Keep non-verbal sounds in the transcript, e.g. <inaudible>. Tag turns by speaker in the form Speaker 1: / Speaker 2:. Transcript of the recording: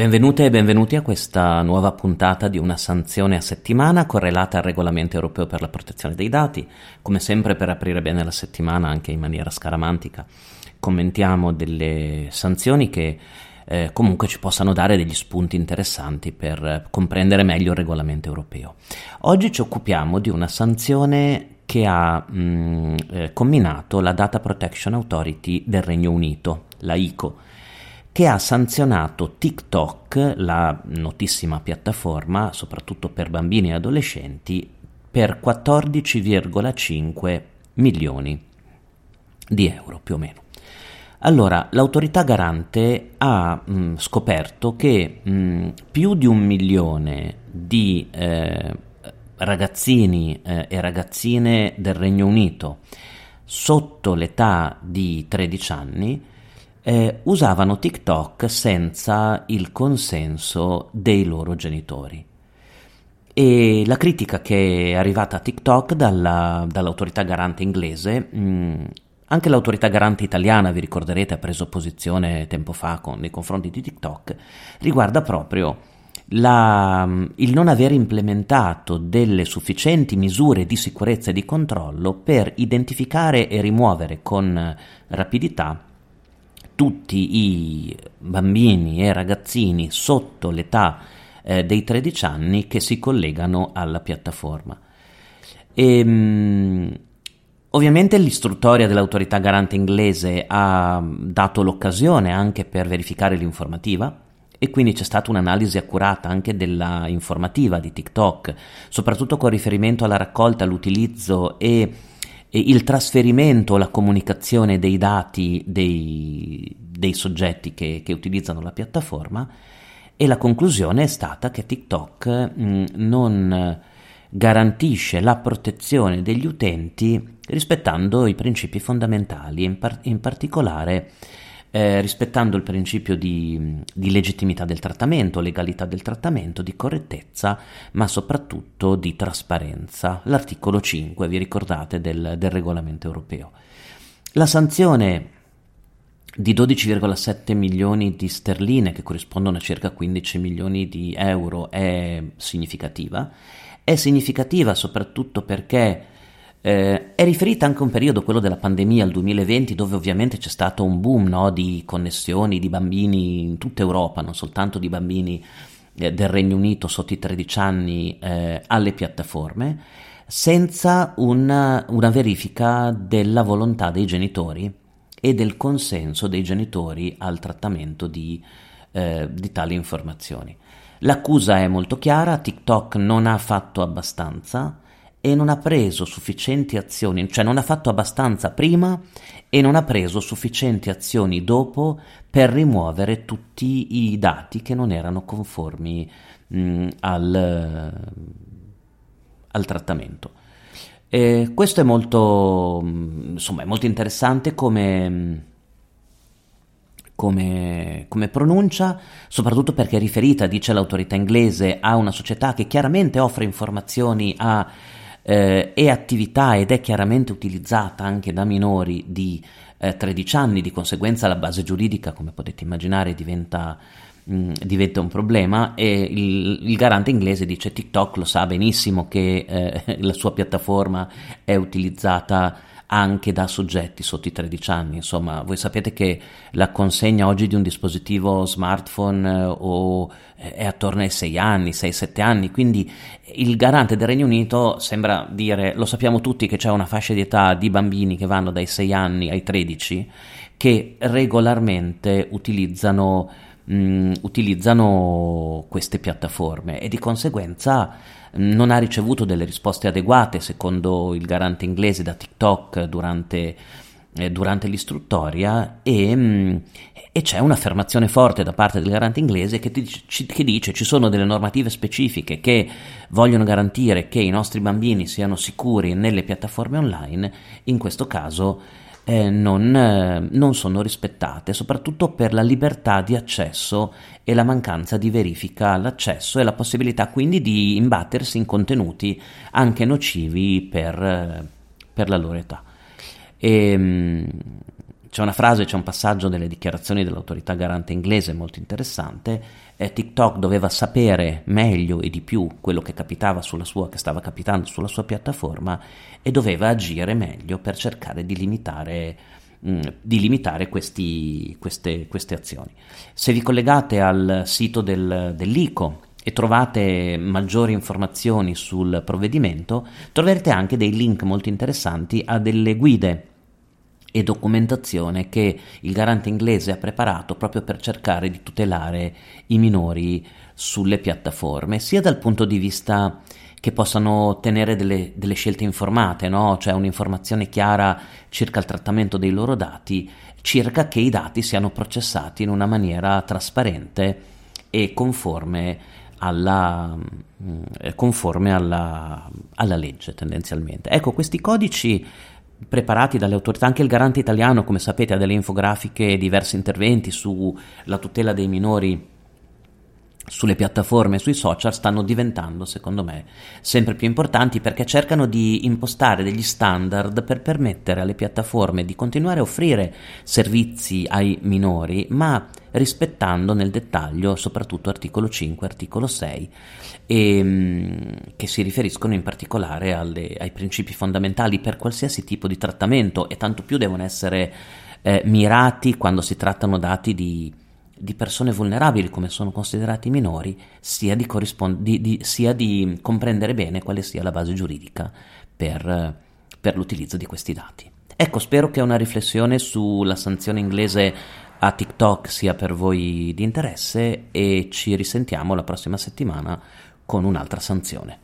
Speaker 1: Benvenute e benvenuti a questa nuova puntata di una sanzione a settimana correlata al regolamento europeo per la protezione dei dati. Come sempre per aprire bene la settimana anche in maniera scaramantica commentiamo delle sanzioni che eh, comunque ci possano dare degli spunti interessanti per comprendere meglio il regolamento europeo. Oggi ci occupiamo di una sanzione che ha mh, eh, combinato la Data Protection Authority del Regno Unito, la ICO che ha sanzionato TikTok, la notissima piattaforma, soprattutto per bambini e adolescenti, per 14,5 milioni di euro più o meno. Allora, l'autorità garante ha mh, scoperto che mh, più di un milione di eh, ragazzini eh, e ragazzine del Regno Unito sotto l'età di 13 anni eh, usavano TikTok senza il consenso dei loro genitori. E la critica che è arrivata a TikTok dalla, dall'autorità garante inglese, mh, mm, anche l'autorità garante italiana, vi ricorderete, ha preso posizione tempo fa con, nei confronti di TikTok, riguarda proprio la, mm, il non aver implementato delle sufficienti misure di sicurezza e di controllo per identificare e rimuovere con rapidità tutti i bambini e ragazzini sotto l'età eh, dei 13 anni che si collegano alla piattaforma. E, ehm, ovviamente l'istruttoria dell'autorità garante inglese ha dato l'occasione anche per verificare l'informativa e quindi c'è stata un'analisi accurata anche della informativa di TikTok, soprattutto con riferimento alla raccolta, all'utilizzo e il trasferimento, la comunicazione dei dati dei, dei soggetti che, che, utilizzano la piattaforma e la conclusione è stata che TikTok mh, mm, non garantisce la protezione degli utenti rispettando i principi fondamentali, in, par- in particolare eh, rispettando il principio di, di, legittimità del trattamento, legalità del trattamento, di correttezza, ma soprattutto di trasparenza. L'articolo 5, vi ricordate, del, del regolamento europeo. La sanzione di 12,7 milioni di sterline, che corrispondono a circa 15 milioni di euro, è significativa. È significativa soprattutto perché eh, è riferita anche a un periodo, quello della pandemia, il 2020, dove ovviamente c'è stato un boom no, di connessioni di bambini in tutta Europa, non soltanto di bambini eh, del Regno Unito sotto i 13 anni eh, alle piattaforme, senza una, una verifica della volontà dei genitori e del consenso dei genitori al trattamento di, eh, di tali informazioni. L'accusa è molto chiara, TikTok non ha fatto abbastanza e non ha preso sufficienti azioni, cioè non ha fatto abbastanza prima e non ha preso sufficienti azioni dopo per rimuovere tutti i dati che non erano conformi mh, al, al, trattamento. E questo è molto, insomma, è molto interessante come, come, come, pronuncia, soprattutto perché è riferita, dice l'autorità inglese, a una società che chiaramente offre informazioni a eh, è attività ed è chiaramente utilizzata anche da minori di eh, 13 anni, di conseguenza la base giuridica, come potete immaginare, diventa, mh, diventa un problema e il, il, garante inglese dice TikTok lo sa benissimo che eh, <laughs> la sua piattaforma è utilizzata anche da soggetti sotto i 13 anni. Insomma, voi sapete che la consegna oggi di un dispositivo smartphone eh, o, eh, è attorno ai 6 anni, 6-7 anni, quindi il garante del Regno Unito sembra dire, lo sappiamo tutti che c'è una fascia di età di bambini che vanno dai 6 anni ai 13 che regolarmente utilizzano, mh, utilizzano queste piattaforme e di conseguenza non ha ricevuto delle risposte adeguate, secondo il garante inglese, da TikTok durante, eh, durante l'istruttoria e, mh, mm, e, c'è un'affermazione forte da parte del garante inglese che, ti, ci, che dice ci sono delle normative specifiche che vogliono garantire che i nostri bambini siano sicuri nelle piattaforme online, in questo caso eh, non, eh, non, sono rispettate, soprattutto per la libertà di accesso e la mancanza di verifica all'accesso e la possibilità quindi di imbattersi in contenuti anche nocivi per, eh, per la loro età. E, ehm, c'è una frase, c'è un passaggio delle dichiarazioni dell'autorità garante inglese molto interessante. Eh, TikTok doveva sapere meglio e di più quello che capitava sulla sua, che stava capitando sulla sua piattaforma e doveva agire meglio per cercare di limitare, mh, mm, di limitare questi, queste, queste, azioni. Se vi collegate al sito del, dell'ICO e trovate maggiori informazioni sul provvedimento, troverete anche dei link molto interessanti a delle guide e documentazione che il garante inglese ha preparato proprio per cercare di tutelare i minori sulle piattaforme, sia dal punto di vista che possano ottenere delle, delle scelte informate, no? cioè un'informazione chiara circa il trattamento dei loro dati, circa che i dati siano processati in una maniera trasparente e conforme alla, mm, conforme alla, alla legge tendenzialmente. Ecco, questi codici preparati dalle autorità, anche il garante italiano, come sapete, ha delle infografiche e diversi interventi sulla tutela dei minori sulle piattaforme e sui social stanno diventando, secondo me, sempre più importanti perché cercano di impostare degli standard per permettere alle piattaforme di continuare a offrire servizi ai minori, ma rispettando nel dettaglio soprattutto articolo 5 e articolo 6, e, mm, che si riferiscono in particolare alle, ai principi fondamentali per qualsiasi tipo di trattamento e tanto più devono essere eh, mirati quando si trattano dati di di persone vulnerabili come sono considerati minori, sia di, corrispond- di, di, sia di comprendere bene quale sia la base giuridica per, per l'utilizzo di questi dati. Ecco, spero che una riflessione sulla sanzione inglese a TikTok sia per voi di interesse e ci risentiamo la prossima settimana con un'altra sanzione.